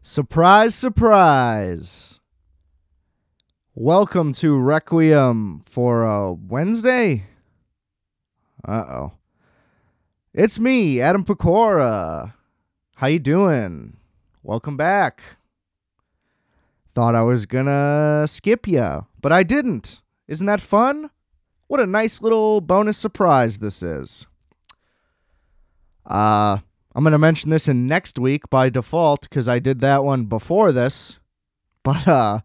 Surprise, surprise. Welcome to Requiem for a Wednesday. Uh oh. It's me, Adam Pecora. How you doing? Welcome back. Thought I was gonna skip ya, but I didn't. Isn't that fun? What a nice little bonus surprise this is. Uh, I'm going to mention this in next week by default because I did that one before this. But, uh,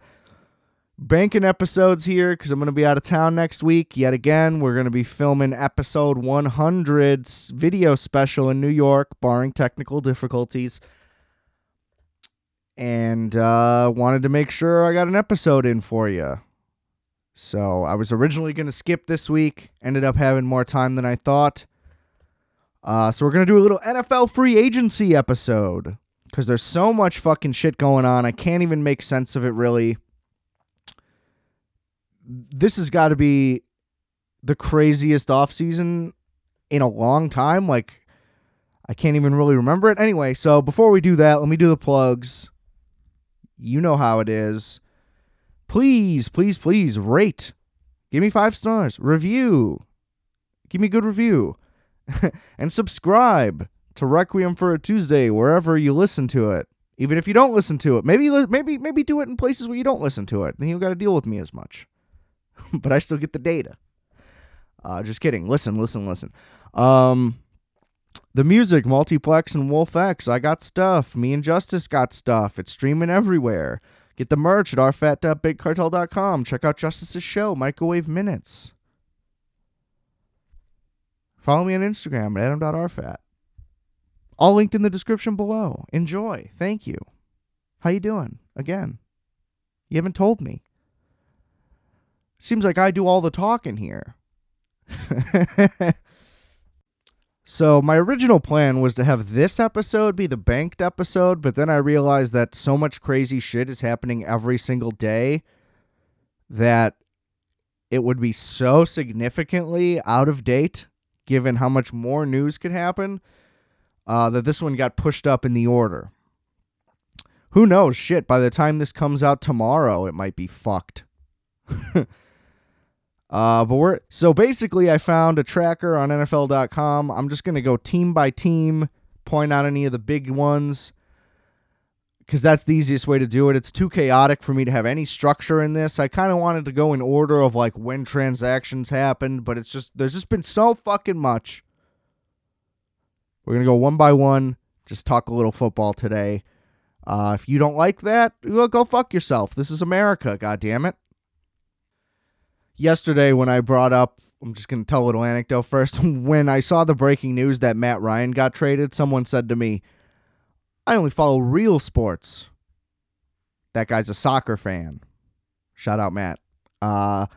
banking episodes here because I'm going to be out of town next week. Yet again, we're going to be filming episode 100's video special in New York, barring technical difficulties. And, uh, wanted to make sure I got an episode in for you. So I was originally going to skip this week, ended up having more time than I thought. Uh, so we're to do a little NFL free agency episode because there's so much fucking shit going on. I can't even make sense of it really. This has got to be the craziest offseason in a long time. Like, I can't even really remember it. Anyway, so before we do that, let me do the plugs. You know how it is please, please, please rate. Give me five stars. Review. Give me a good review. and subscribe to Requiem for a Tuesday wherever you listen to it. Even if you don't listen to it, maybe maybe maybe do it in places where you don't listen to it. Then you got to deal with me as much. but I still get the data. Uh, just kidding. Listen, listen, listen. Um, the music, Multiplex and Wolf X. I got stuff. Me and Justice got stuff. It's streaming everywhere. Get the merch at rfat.bigcartel.com. Check out Justice's show, Microwave Minutes. Follow me on Instagram at adam.rfat. All linked in the description below. Enjoy. Thank you. How you doing? Again. You haven't told me. Seems like I do all the talking here. So my original plan was to have this episode be the banked episode, but then I realized that so much crazy shit is happening every single day that it would be so significantly out of date given how much more news could happen uh, that this one got pushed up in the order. Who knows? Shit, by the time this comes out tomorrow, it might be fucked. Uh, but we're so basically, I found a tracker on NFL.com. I'm just gonna go team by team, point out any of the big ones, because that's the easiest way to do it. It's too chaotic for me to have any structure in this. I kind of wanted to go in order of like when transactions happened, but it's just there's just been so fucking much. We're gonna go one by one. Just talk a little football today. Uh, if you don't like that, well, go fuck yourself. This is America, God damn it yesterday when I brought up, I'm just to tell a little anecdote first. when I saw the breaking news that Matt Ryan got traded, someone said to me, I only follow real sports. That guy's a soccer fan. Shout out, Matt. Uh,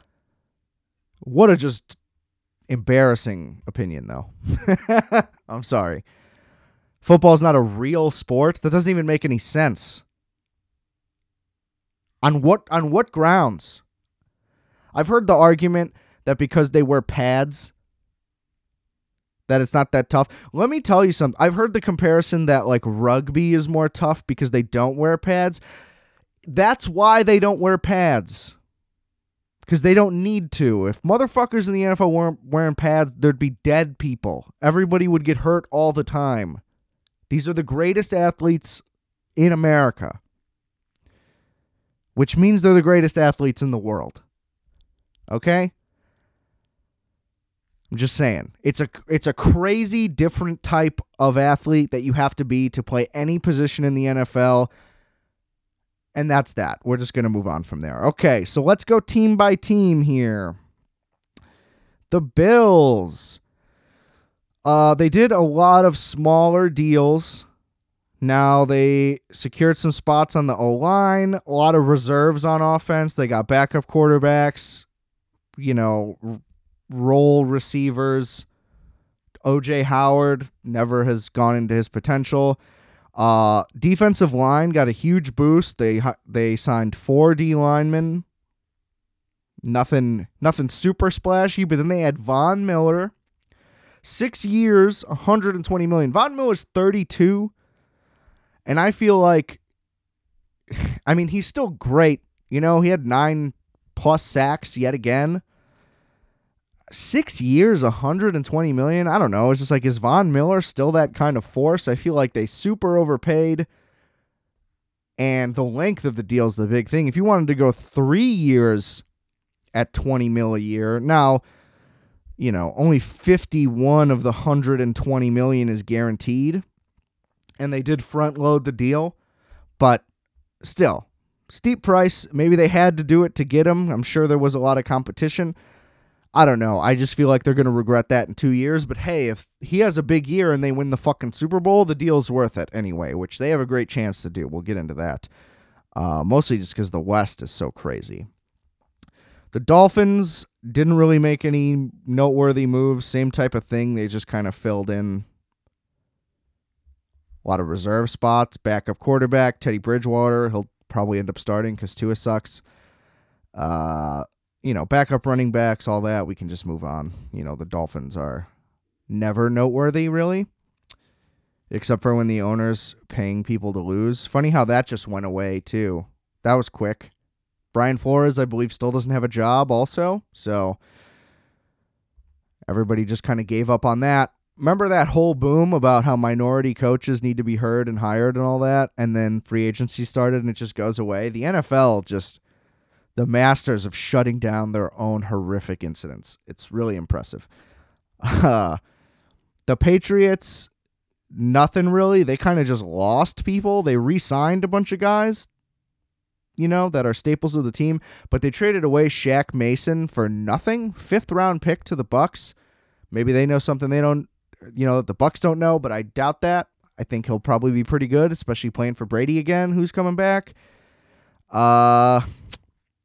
what a just embarrassing opinion, though. I'm sorry. Football's not a real sport. That doesn't even make any sense. On what on what grounds? I've heard the argument that because they wear pads that it's not that tough. Let me tell you something. I've heard the comparison that like rugby is more tough because they don't wear pads. That's why they don't wear pads. Because they don't need to. If motherfuckers in the NFL weren't wearing pads, there'd be dead people. Everybody would get hurt all the time. These are the greatest athletes in America, which means they're the greatest athletes in the world. Okay? I'm just saying. It's a it's a crazy different type of athlete that you have to be to play any position in the NFL. And that's that. We're just going to move on from there. Okay, so let's go team by team here. The Bills. Uh, they did a lot of smaller deals. Now they secured some spots on the O line, a lot of reserves on offense. They got backup quarterbacks you know, role receivers. OJ Howard never has gone into his potential. Uh, defensive line got a huge boost. They they signed four D linemen. Nothing nothing super splashy, but then they had Von Miller, six years, 120 million. Von Miller's 32, and I feel like I mean, he's still great. You know, he had nine plus sacks yet again. Six years, 120 million. I don't know. It's just like, is Von Miller still that kind of force? I feel like they super overpaid. And the length of the deal is the big thing. If you wanted to go three years at 20 mil a year, now, you know, only 51 of the 120 million is guaranteed. And they did front load the deal. But still, steep price. Maybe they had to do it to get him. I'm sure there was a lot of competition. I don't know. I just feel like they're going to regret that in two years. But hey, if he has a big year and they win the fucking Super Bowl, the deal's worth it anyway, which they have a great chance to do. We'll get into that. Uh, mostly just because the West is so crazy. The Dolphins didn't really make any noteworthy moves. Same type of thing. They just kind of filled in a lot of reserve spots. Backup quarterback, Teddy Bridgewater. He'll probably end up starting because Tua sucks. Uh, you know, backup running backs, all that, we can just move on. You know, the Dolphins are never noteworthy, really, except for when the owner's paying people to lose. Funny how that just went away, too. That was quick. Brian Flores, I believe, still doesn't have a job, also. So everybody just kind of gave up on that. Remember that whole boom about how minority coaches need to be heard and hired and all that? And then free agency started and it just goes away. The NFL just the masters of shutting down their own horrific incidents. It's really impressive. Uh, the Patriots, nothing really. They kind of just lost people. They re signed a bunch of guys, you know, that are staples of the team, but they traded away Shaq Mason for nothing. Fifth round pick to the Bucks. Maybe they know something they don't, you know, that the Bucks don't know, but I doubt that. I think he'll probably be pretty good, especially playing for Brady again, who's coming back. Uh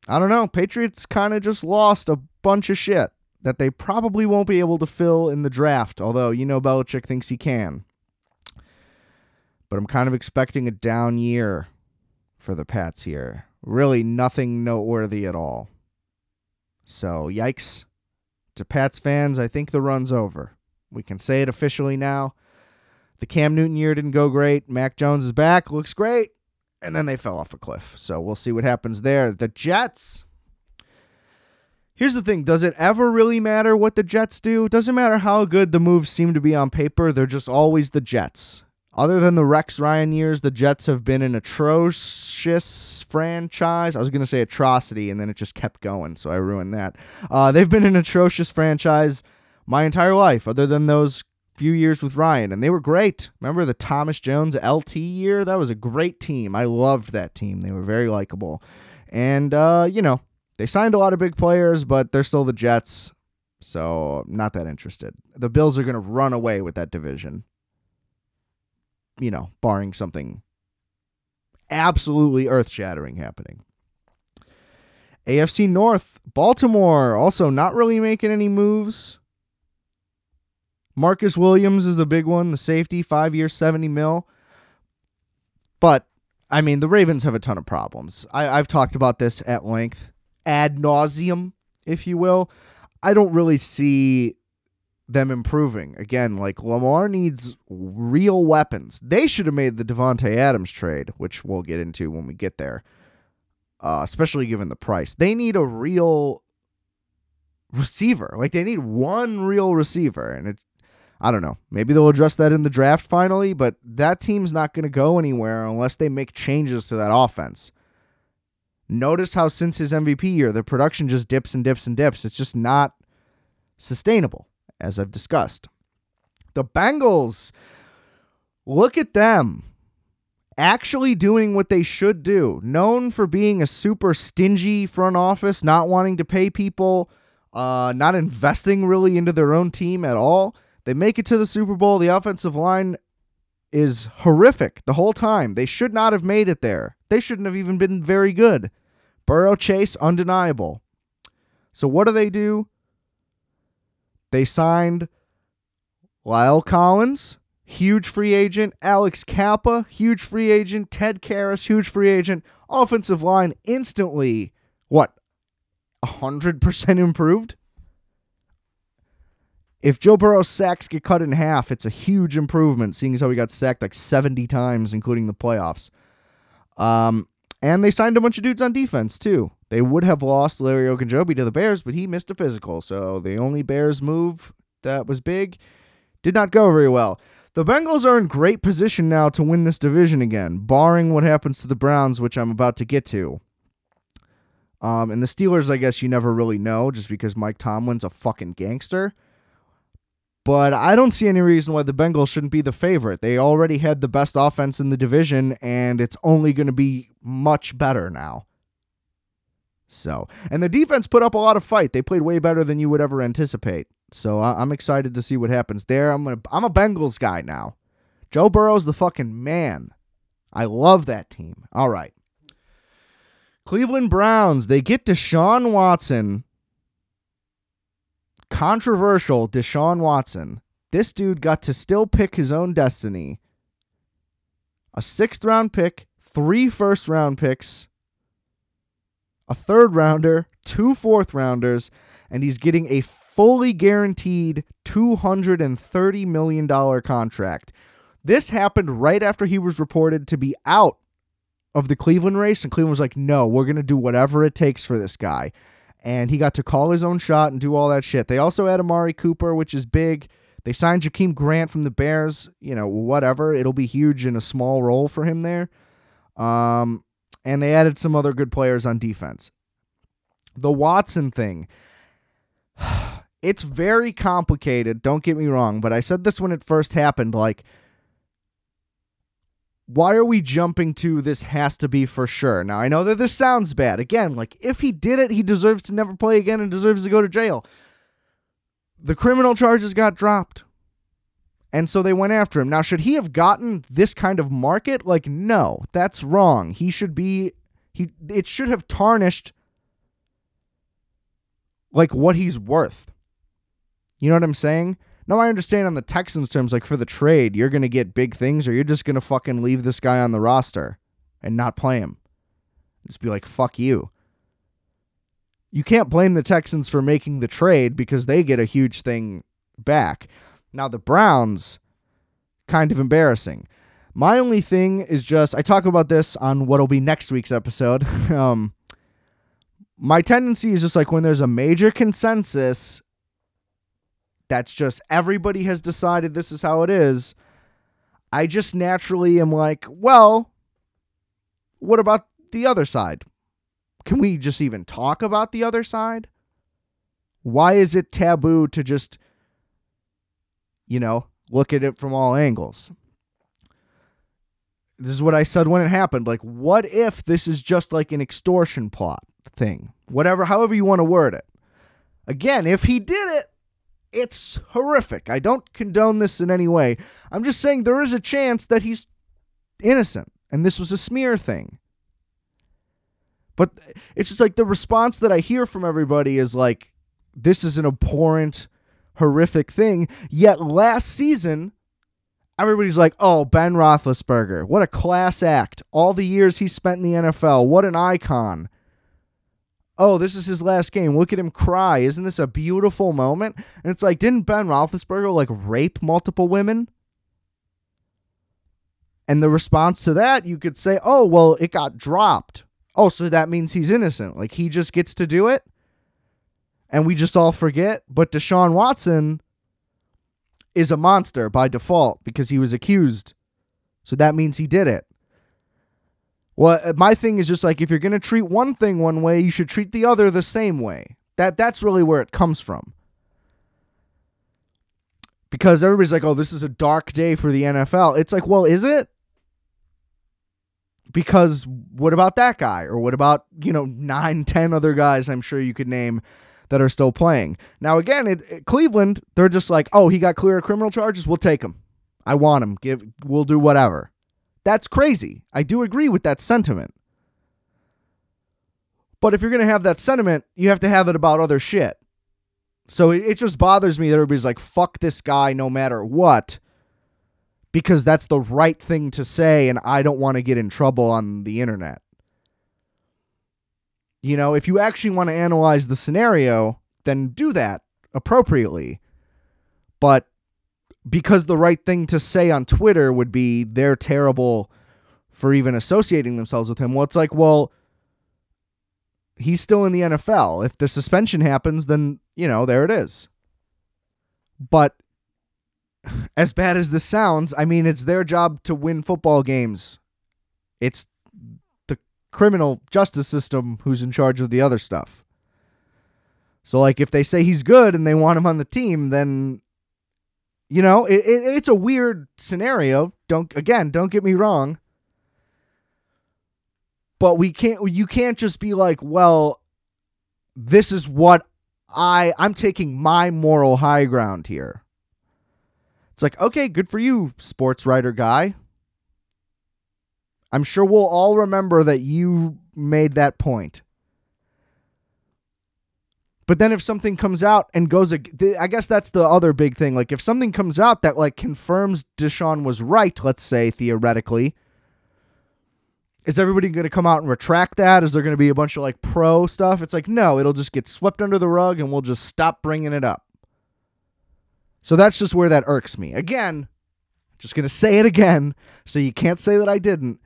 I don't know. Patriots kind of just lost a bunch of shit that they probably won't be able to fill in the draft, although you know Belichick thinks he can. But I'm kind of expecting a down year for the Pats here. Really nothing noteworthy at all. So, yikes. To Pats fans, I think the run's over. We can say it officially now. The Cam Newton year didn't go great. Mac Jones is back, looks great and then they fell off a cliff. So we'll see what happens there. The Jets. Here's the thing Does it ever really matter what the Jets do? It doesn't matter how good the moves seem to be on paper, they're just always the Jets. Other than the Rex Ryan years, the Jets have been an atrocious franchise. I was going to say atrocity, and then it just kept going, so I ruined that. Uh, they've been an atrocious franchise my entire life, other than those few years with Ryan, and they were great. Remember the Thomas Jones LT year? That was a great team. I loved that team. They were very likable. And, uh, you know, they signed a lot of big players, but they're still the Jets. So, not that interested. The Bills are going to run away with that division. You know, barring something absolutely earth shattering happening. AFC North, Baltimore also not really making any moves. Marcus Williams is the big one, the safety, five years, 70 mil. But, I mean, the Ravens have a ton of problems. I, I've talked about this at length, ad nauseum, if you will. I don't really see them improving. Again, like Lamar needs real weapons. They should have made the Davante Adams trade, which we'll get into when we get there. Uh, especially given the price. They need a real receiver. Like they need one real receiver, and it I don't know. Maybe they'll address that in the draft finally, but that team's not going to go anywhere unless they make changes to that offense. Notice how since his MVP year, the production just dips and dips and dips. It's just not sustainable, as I've discussed. The Bengals, look at them actually doing what they should do. Known for being a super stingy front office, not wanting to pay people, uh, not investing really into their own team at all. They make it to the Super Bowl. The offensive line is horrific the whole time. They should not have made it there. They shouldn't have even been very good. Burrow Chase, undeniable. So what do they do? They signed La'el Collins, huge free agent. Alex Cappa, huge free agent. Ted Karras, huge free agent. Offensive line instantly, what, 100% improved? If Joe Burrow's sacks get cut in half, it's a huge improvement, seeing as how he got sacked like 70 times, including the playoffs. Um, And they signed a bunch of dudes on defense, too. They would have lost Larry Ogunjobi to the Bears, but he missed a physical. So the only Bears move that was big did not go very well. The Bengals are in great position now to win this division again, barring what happens to the Browns, which I'm about to get to. Um, and the Steelers, I guess you never really know just because Mike Tomlin's a fucking gangster. But I don't see any reason why the Bengals shouldn't be the favorite. They already had the best offense in the division, and it's only going to be much better now. So, and the defense put up a lot of fight. They played way better than you would ever anticipate. So I'm excited to see what happens there. I'm gonna, I'm a Bengals guy now. Joe Burrow's the fucking man. I love that team. All right. Cleveland Browns, they get Deshaun Watson controversial Deshaun Watson. This dude got to still pick his own destiny. A sixth round pick, three first round picks, a third rounder, two fourth rounders, and he's getting a fully guaranteed $230 million contract. This happened right after he was reported to be out of the Cleveland race, and Cleveland was like, no, we're going to do whatever it takes for this guy and he got to call his own shot and do all that shit. They also had Amari Cooper, which is big. They signed Jakeem Grant from the Bears. You know, whatever. It'll be huge in a small role for him there. Um, and they added some other good players on defense. The Watson thing. It's very complicated, don't get me wrong, but I said this when it first happened. Like, why are we jumping to this has to be for sure? Now, I know that this sounds bad. Again, like if he did it, he deserves to never play again and deserves to go to jail. The criminal charges got dropped. And so they went after him. Now, should he have gotten this kind of market? Like, no, that's wrong. He should be he it should have tarnished like what he's worth. You know what I'm saying? No, I understand on the Texans terms, like for the trade, you're to get big things or you're just to fucking leave this guy on the roster and not play him. Just be like, fuck you. You can't blame the Texans for making the trade because they get a huge thing back. Now, the Browns, kind of embarrassing. My only thing is just, I talk about this on what'll be next week's episode. um, my tendency is just like when there's a major consensus that's just everybody has decided this is how it is. I just naturally am like, well, what about the other side? Can we just even talk about the other side? Why is it taboo to just, you know, look at it from all angles? This is what I said when it happened. Like, what if this is just like an extortion plot thing? Whatever, however you want to word it. Again, if he did it, it's horrific. I don't condone this in any way. I'm just saying there is a chance that he's innocent and this was a smear thing. But it's just like the response that I hear from everybody is like, this is an abhorrent, horrific thing. Yet last season, everybody's like, oh, Ben Roethlisberger, what a class act. All the years he spent in the NFL, what an icon oh, this is his last game. Look at him cry. Isn't this a beautiful moment? And it's like, didn't Ben Roethlisberger like rape multiple women? And the response to that, you could say, oh, well, it got dropped. Oh, so that means he's innocent. Like he just gets to do it. And we just all forget. But Deshaun Watson is a monster by default because he was accused. So that means he did it. Well, uh, my thing is just like if you're going to treat one thing one way, you should treat the other the same way. That that's really where it comes from. Because everybody's like, "Oh, this is a dark day for the NFL." It's like, "Well, is it?" Because what about that guy or what about, you know, nine, ten other guys I'm sure you could name that are still playing. Now again, it, it, Cleveland, they're just like, "Oh, he got clear of criminal charges, we'll take him. I want him. Give we'll do whatever." That's crazy. I do agree with that sentiment. But if you're going to have that sentiment, you have to have it about other shit. So it, it just bothers me that everybody's like, fuck this guy no matter what, because that's the right thing to say, and I don't want to get in trouble on the internet. You know, if you actually want to analyze the scenario, then do that appropriately. But because the right thing to say on Twitter would be they're terrible for even associating themselves with him. Well, it's like, well, he's still in the NFL. If the suspension happens, then, you know, there it is. But as bad as this sounds, I mean, it's their job to win football games. It's the criminal justice system who's in charge of the other stuff. So, like, if they say he's good and they want him on the team, then, you know, it, it, it's a weird scenario. Don't, again, don't get me wrong. But we can't, you can't just be like, well, this is what I, I'm taking my moral high ground here. It's like, okay, good for you, sports writer guy. I'm sure we'll all remember that you made that point. But then if something comes out and goes, I guess that's the other big thing. Like if something comes out that like confirms Deshaun was right, let's say theoretically, is everybody going to come out and retract that? Is there going to be a bunch of like pro stuff? It's like no, it'll just get swept under the rug and we'll just stop bringing it up. So that's just where that irks me. Again, just going to say it again so you can't say that I didn't.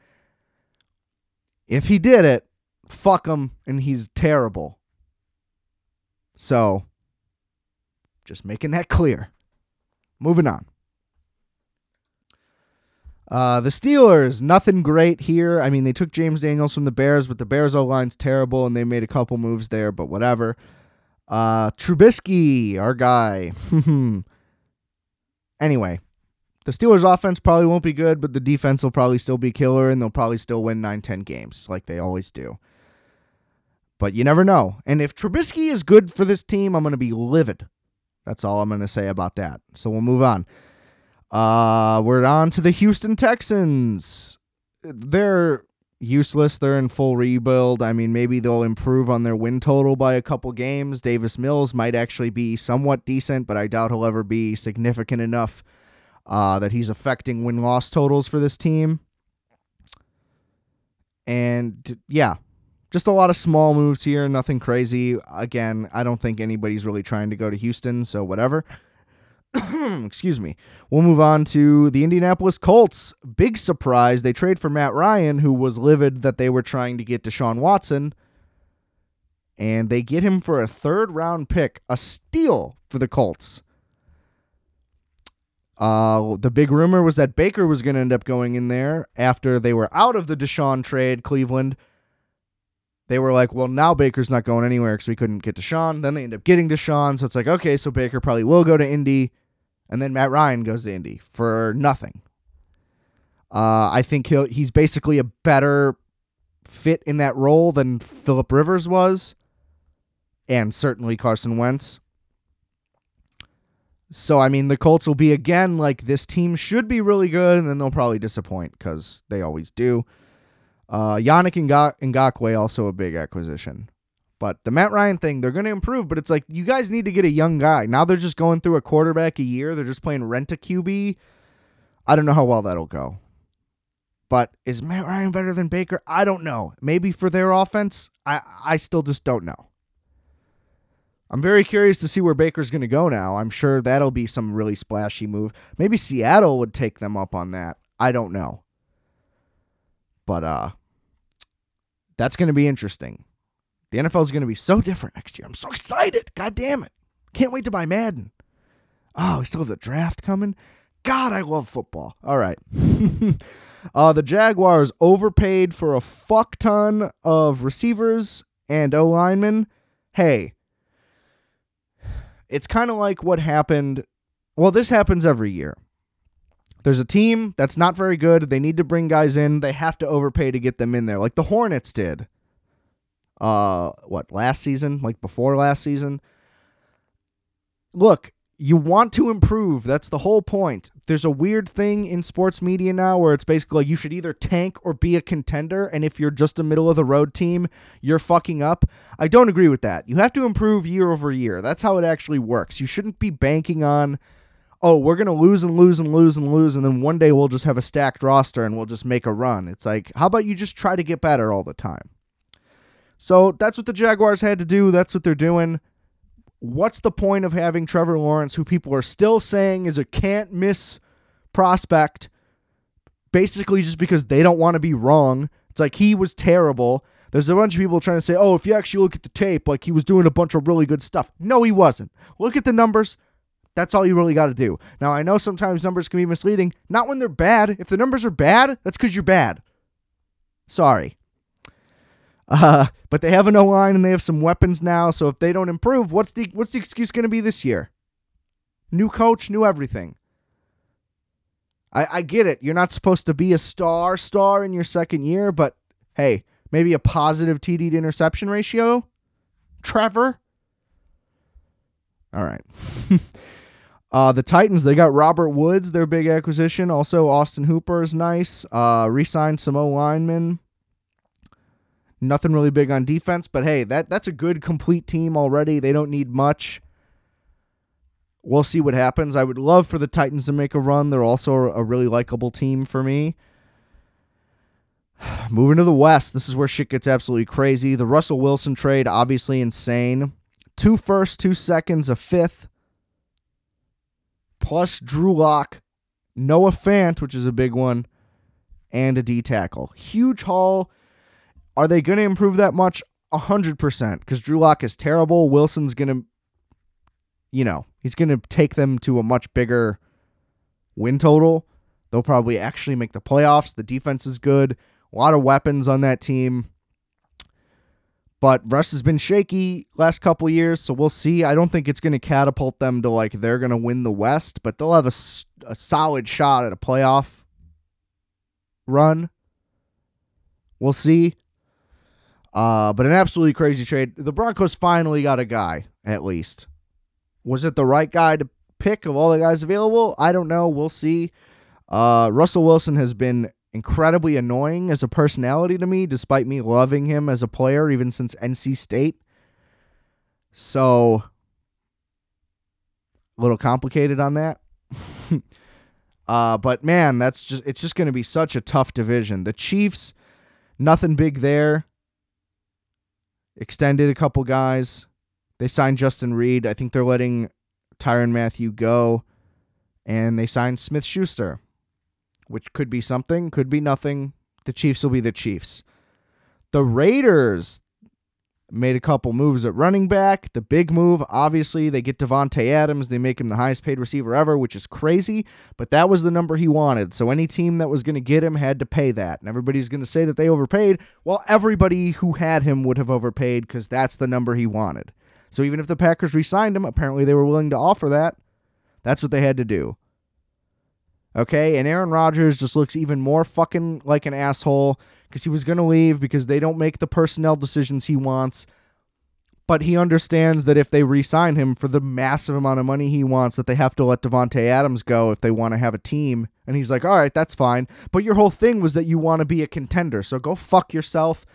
If he did it, fuck him and he's terrible. So, just making that clear. Moving on. Uh, the Steelers, nothing great here. I mean, they took James Daniels from the Bears, but the Bears O line's terrible, and they made a couple moves there, but whatever. Uh, Trubisky, our guy. anyway, the Steelers' offense probably won't be good, but the defense will probably still be killer, and they'll probably still win 9 10 games like they always do. But you never know. And if Trubisky is good for this team, I'm going to be livid. That's all I'm going to say about that. So we'll move on. Uh, we're on to the Houston Texans. They're useless. They're in full rebuild. I mean, maybe they'll improve on their win total by a couple games. Davis Mills might actually be somewhat decent, but I doubt he'll ever be significant enough uh, that he's affecting win loss totals for this team. And yeah, just a lot of small moves here, nothing crazy. Again, I don't think anybody's really trying to go to Houston, so whatever. Excuse me. We'll move on to the Indianapolis Colts. Big surprise. They trade for Matt Ryan, who was livid that they were trying to get Deshaun Watson. And they get him for a third round pick, a steal for the Colts. Uh, the big rumor was that Baker was going to end up going in there after they were out of the Deshaun trade, Cleveland. They were like, well, now Baker's not going anywhere because we couldn't get Deshaun. Then they end up getting Deshaun. So it's like, okay, so Baker probably will go to Indy. And then Matt Ryan goes to Indy for nothing. Uh, I think he'll he's basically a better fit in that role than Philip Rivers was, and certainly Carson Wentz. So I mean, the Colts will be again like this team should be really good, and then they'll probably disappoint because they always do. Uh, Yannick Ngakoue also a big acquisition. But the Matt Ryan thing, they're going to improve, but it's like you guys need to get a young guy. Now they're just going through a quarterback a year. They're just playing rent a QB. I don't know how well that'll go. But is Matt Ryan better than Baker? I don't know. Maybe for their offense, I I still just don't know. I'm very curious to see where Baker's going to go now. I'm sure that'll be some really splashy move. Maybe Seattle would take them up on that. I don't know. But uh that's going to be interesting. The NFL is going to be so different next year. I'm so excited. God damn it. Can't wait to buy Madden. Oh, we still have the draft coming. God, I love football. All right. uh, the Jaguars overpaid for a fuck ton of receivers and O linemen. Hey, it's kind of like what happened. Well, this happens every year. There's a team that's not very good. They need to bring guys in. They have to overpay to get them in there, like the Hornets did uh what last season? Like before last season? Look you want to improve. That's the whole point. There's a weird thing in sports media now where it's basically like you should either tank or be a contender. And if you're just a middle of the road team you're fucking up. I don't agree with that. You have to improve year over year. That's how it actually works. You shouldn't be banking on oh we're going to lose and lose and lose and lose and then one day we'll just have a stacked roster and we'll just make a run it's like how about you just try to get better all the time so that's what the Jaguars had to do. That's what they're doing. What's the point of having Trevor Lawrence, who people are still saying is a can't miss prospect, basically just because they don't want to be wrong. It's like he was terrible. There's a bunch of people trying to say, oh, if you actually look at the tape, like he was doing a bunch of really good stuff. No, he wasn't. Look at the numbers. That's all you really got to do. Now, I know sometimes numbers can be misleading. Not when they're bad. If the numbers are bad, that's because you're bad. Sorry. Uh, but they have an O line and they have some weapons now. So if they don't improve, what's the what's the excuse going to be this year? New coach, new everything. I, I get it. You're not supposed to be a star star in your second year, but hey, maybe a positive TD to interception ratio. Trevor. All right. uh, the Titans, they got Robert Woods, their big acquisition. Also, Austin Hooper is nice. Uh, re-signed some O linemen. Nothing really big on defense, but hey, that that's a good complete team already. They don't need much. We'll see what happens. I would love for the Titans to make a run. They're also a really likable team for me. Moving to the West, this is where shit gets absolutely crazy. The Russell Wilson trade, obviously insane. Two firsts, two seconds, a fifth, plus Drew Lock, Noah Fant, which is a big one, and a D tackle. Huge haul. Are they going to improve that much? 100%. Because Drew Lock is terrible. Wilson's going to, you know, he's going to take them to a much bigger win total. They'll probably actually make the playoffs. The defense is good. A lot of weapons on that team. But Russ has been shaky last couple years, so we'll see. I don't think it's going to catapult them to like they're going to win the West, but they'll have a, a solid shot at a playoff run. We'll see. Uh, but an absolutely crazy trade. The Broncos finally got a guy, at least. Was it the right guy to pick of all the guys available? I don't know. We'll see. Uh, Russell Wilson has been incredibly annoying as a personality to me, despite me loving him as a player, even since NC State. So, a little complicated on that. uh, but man, that's just it's just going to be such a tough division. The Chiefs, nothing big there extended a couple guys. They signed Justin Reid. I think they're letting Tyrann Mathieu go. And they signed Smith Schuster, which could be something, could be nothing. The Chiefs will be the Chiefs. The Raiders, made a couple moves at running back. The big move, obviously, they get Davante Adams. They make him the highest paid receiver ever, which is crazy, but that was the number he wanted. So any team that was going to get him had to pay that. And everybody's going to say that they overpaid. Well, everybody who had him would have overpaid because that's the number he wanted. So even if the Packers re signed him, apparently they were willing to offer that. That's what they had to do. Okay, and Aaron Rodgers just looks even more fucking like an asshole because he was going to leave because they don't make the personnel decisions he wants. But he understands that if they re-sign him for the massive amount of money he wants, that they have to let Davante Adams go if they want to have a team. And he's like, "All right, that's fine." But your whole thing was that you want to be a contender, so go fuck yourself.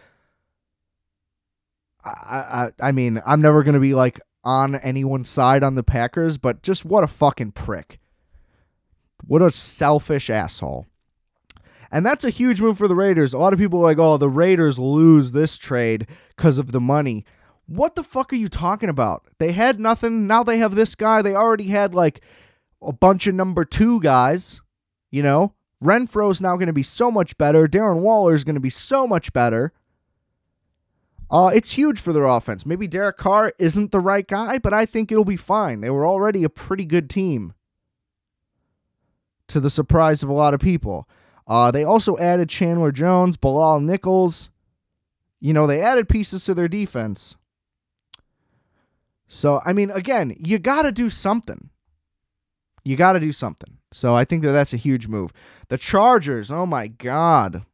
I, I, I mean, I'm never gonna be like on anyone's side on the Packers, but just what a fucking prick. What a selfish asshole. And that's a huge move for the Raiders. A lot of people are like, oh, the Raiders lose this trade because of the money. What the fuck are you talking about? They had nothing. Now they have this guy. They already had like a bunch of number two guys. You know, Renfrow's now going to be so much better. Darren Waller is going to be so much better. Uh, it's huge for their offense. Maybe Derek Carr isn't the right guy, but I think it'll be fine. They were already a pretty good team, to the surprise of a lot of people. Uh, they also added Chandler Jones, Bilal Nichols. You know, they added pieces to their defense. So, I mean, again, you got to do something. You got to do something. So, I think that that's a huge move. The Chargers, oh my God.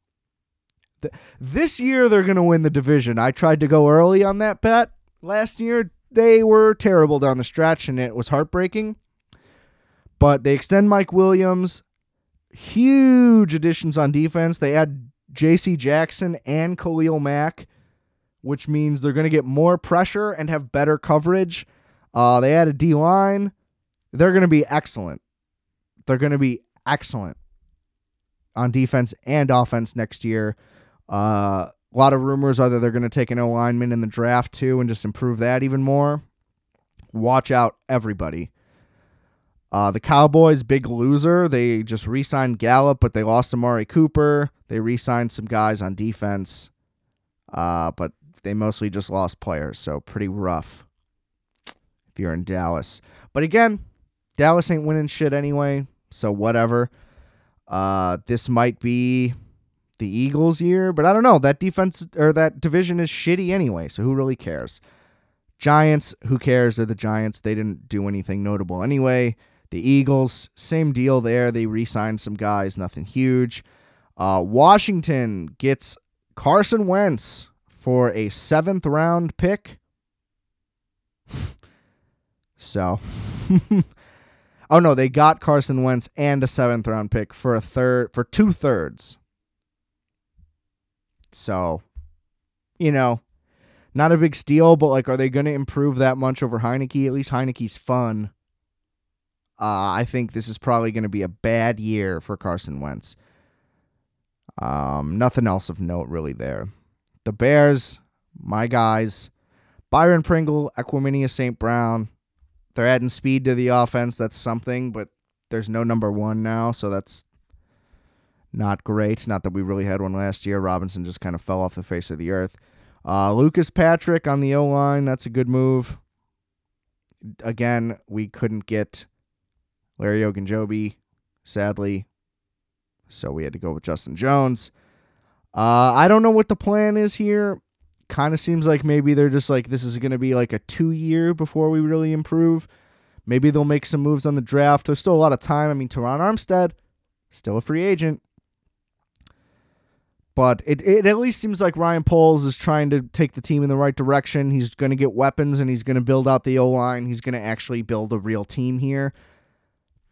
This year, they're going to win the division. I tried to go early on that bet. Last year, they were terrible down the stretch, and it was heartbreaking. But they extend Mike Williams huge additions on defense. They add J.C. Jackson and Khalil Mack, which means they're going to get more pressure and have better coverage. Uh, they add a D line. They're going to be excellent. They're going to be excellent on defense and offense next year. Uh, a lot of rumors are that they're going to take an O lineman in the draft too and just improve that even more. Watch out, everybody. Uh, the Cowboys, big loser. They just re signed Gallup, but they lost Amari Cooper. They re signed some guys on defense, uh, but they mostly just lost players, so pretty rough if you're in Dallas. But again, Dallas ain't winning shit anyway, so whatever. Uh, this might be the Eagles' year, but I don't know. That defense or that division is shitty anyway, so who really cares? Giants, who cares? They're the Giants. They didn't do anything notable anyway. The Eagles, same deal there. They re signed some guys, nothing huge. Uh, Washington gets Carson Wentz for a seventh round pick. so, oh no, they got Carson Wentz and a seventh round pick for a third, for two thirds. So, you know, not a big steal, but like, are they going to improve that much over Heinicke? At least Heinicke's fun. Uh, I think this is probably going to be a bad year for Carson Wentz. Um, nothing else of note really there. The Bears, my guys, Byron Pringle, Equanimeous St. Brown. They're adding speed to the offense. That's something, but there's no number one now, so that's not great. Not that we really had one last year. Robinson just kind of fell off the face of the earth. Uh, Lucas Patrick on the O line. That's a good move. Again, we couldn't get Larry Ogunjobi, sadly. So we had to go with Justin Jones. Uh, I don't know what the plan is here. Kind of seems like maybe they're just like, this is going to be like a two year before we really improve. Maybe they'll make some moves on the draft. There's still a lot of time. I mean, Terron Armstead, still a free agent. But it, it at least seems like Ryan Poles is trying to take the team in the right direction. He's going to get weapons and he's going to build out the O line. He's going to actually build a real team here.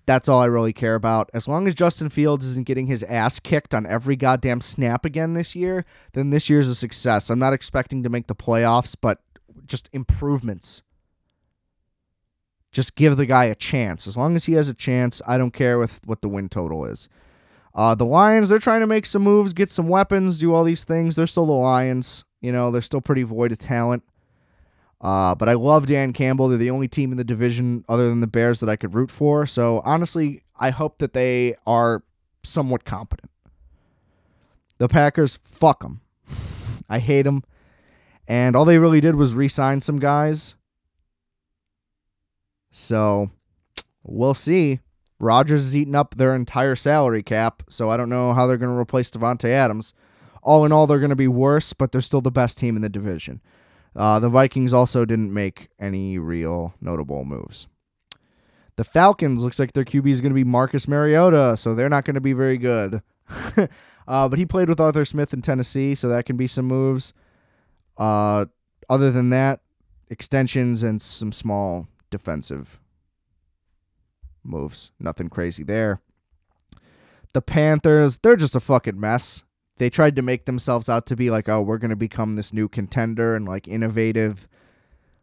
That's all I really care about. As long as Justin Fields isn't getting his ass kicked on every goddamn snap again this year, then this year's a success. I'm not expecting to make the playoffs, but just improvements. Just give the guy a chance. As long as he has a chance, I don't care with what the win total is. Uh, the Lions, they're trying to make some moves, get some weapons, do all these things. They're still the Lions. You know, they're still pretty void of talent. Uh, but I love Dan Campbell. They're the only team in the division other than the Bears that I could root for. So honestly, I hope that they are somewhat competent. The Packers, fuck them. I hate them. And all they really did was re sign some guys. So we'll see. Rodgers is eating up their entire salary cap, so I don't know how they're going to replace Davante Adams. All in all, they're going to be worse, but they're still the best team in the division. Uh, the Vikings also didn't make any real notable moves. The Falcons looks like their QB is going to be Marcus Mariota, so they're not going to be very good. uh, but he played with Arthur Smith in Tennessee, so that can be some moves. Uh, other than that, extensions and some small defensive moves. Nothing crazy there. The Panthers, they're just a fucking mess they tried to make themselves out to be like, oh, we're going to become this new contender and like innovative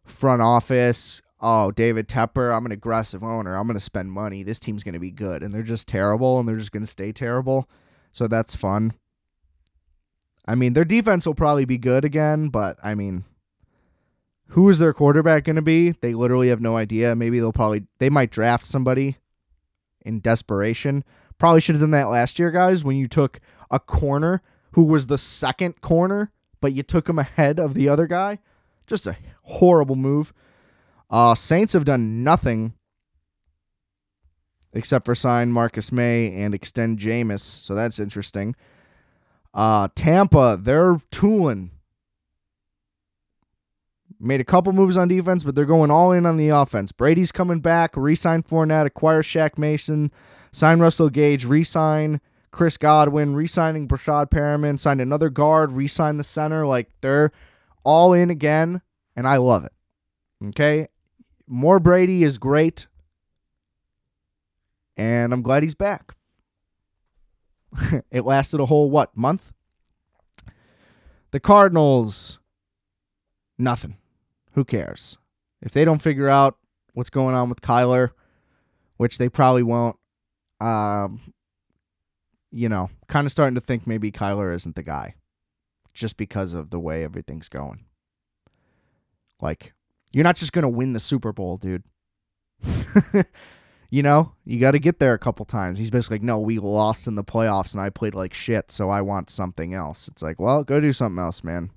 front office. Oh, David Tepper, I'm an aggressive owner. I'm going to spend money. This team's going to be good. And they're just terrible and they're just going to stay terrible. So that's fun. I mean, their defense will probably be good again, but I mean, who is their quarterback going to be? They literally have no idea. Maybe they'll probably, they might draft somebody in desperation. Probably should have done that last year, guys, when you took a corner who was the second corner, but you took him ahead of the other guy. Just a horrible move. Uh, Saints have done nothing except for sign Marcus Maye and extend Jameis, so that's interesting. Uh, Tampa, they're tooling. Made a couple moves on defense, but they're going all in on the offense. Brady's coming back, re-sign Fournette, acquire Shaq Mason, sign Russell Gage, re-sign Chris Godwin, re-signing Breshad Perriman, signed another guard, re-signed the center. Like they're all in again, and I love it. Okay, more Brady is great, and I'm glad he's back. it lasted a whole what month? The Cardinals, nothing. Who cares? If they don't figure out what's going on with Kyler, which they probably won't, um, you know, kind of starting to think maybe Kyler isn't the guy just because of the way everything's going. Like, you're not just going to win the Super Bowl, dude. You know, you got to get there a couple times. He's basically like, no, we lost in the playoffs and I played like shit, so I want something else. It's like, well, go do something else, man.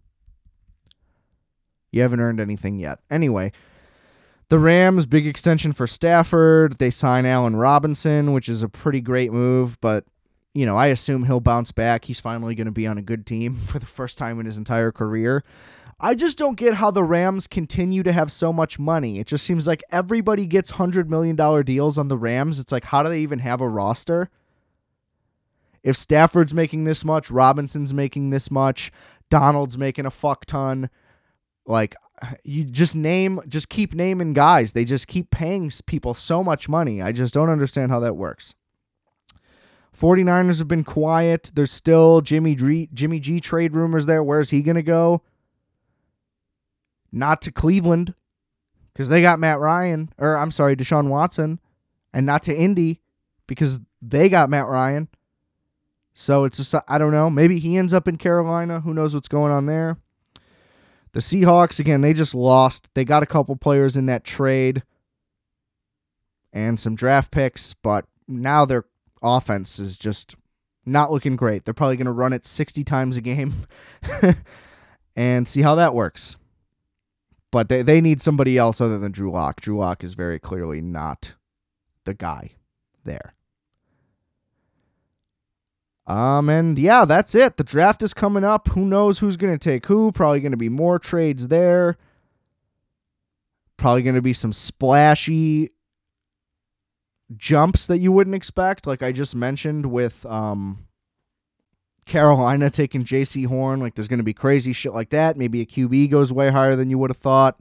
You haven't earned anything yet. Anyway, the Rams, big extension for Stafford. They sign Allen Robinson, which is a pretty great move, but you know, I assume he'll bounce back. He's finally going to be on a good team for the first time in his entire career. I just don't get how the Rams continue to have so much money. It just seems like everybody gets $100 million deals on the Rams. It's like, how do they even have a roster? If Stafford's making this much, Robinson's making this much, Donald's making a fuck ton, like, you just name, just keep naming guys. They just keep paying people so much money. I just don't understand how that works. 49ers have been quiet. There's still Jimmy G, Jimmy G trade rumors there. Where's he going to go? Not to Cleveland because they got Matt Ryan, or I'm sorry, Deshaun Watson, and not to Indy because they got Matt Ryan. So it's just, I don't know. Maybe he ends up in Carolina. Who knows what's going on there? The Seahawks, again, they just lost. They got a couple players in that trade and some draft picks, but now they're offense is just not looking great. They're probably going to run it 60 times a game and see how that works. But they, they need somebody else other than Drew Lock. Drew Lock is very clearly not the guy there. Um, and yeah, that's it. The draft is coming up. Who knows who's going to take who? Probably going to be more trades there. Probably going to be some splashy jumps that you wouldn't expect, like I just mentioned with um, Carolina taking Jaycee Horn. Like there's going to be crazy shit like that. Maybe a QB goes way higher than you would have thought.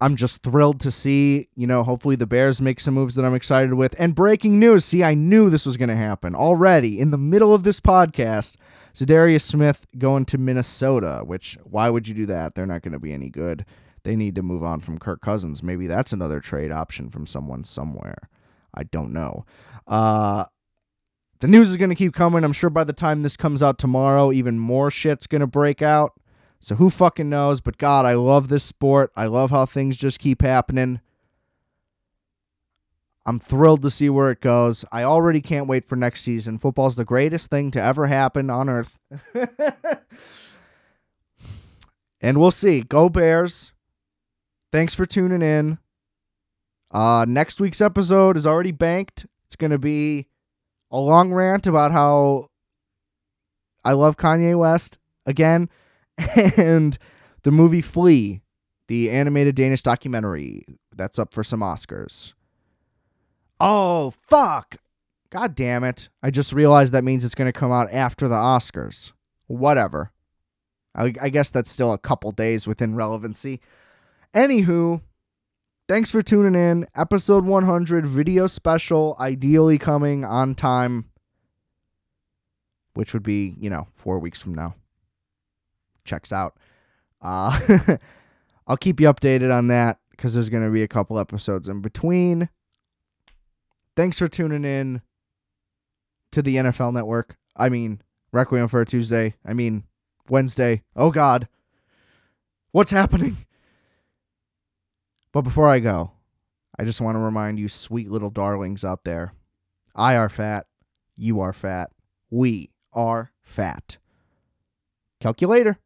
I'm just thrilled to see, you know, hopefully the Bears make some moves that I'm excited with. And breaking news, see, I knew this was going to happen already in the middle of this podcast. Za'Darius Smith going to Minnesota, which why would you do that? They're not going to be any good they need to move on from Kirk Cousins. Maybe that's another trade option from someone somewhere. I don't know. Uh, the news is going to keep coming. I'm sure by the time this comes out tomorrow, even more shit's going to break out. So who fucking knows? But God, I love this sport. I love how things just keep happening. I'm thrilled to see where it goes. I already can't wait for next season. Football's the greatest thing to ever happen on earth. and we'll see. Go Bears. Thanks for tuning in. Uh, next week's episode is already banked. It's going to be a long rant about how I love Kanye West again and the movie Flee, the animated Danish documentary that's up for some Oscars. Oh, fuck. God damn it. I just realized that means it's going to come out after the Oscars. Whatever. I, I guess that's still a couple days within relevancy. Anywho, thanks for tuning in. Episode 100 video special, ideally coming on time, which would be, you know, four weeks from now. Checks out. Uh, I'll keep you updated on that because there's going to be a couple episodes in between. Thanks for tuning in to the NFL Network. I mean, Requiem for a Tuesday. I mean, Wednesday. Oh, God. What's happening? But before I go, I just want to remind you, sweet little darlings out there I are fat. You are fat. We are fat. Calculator.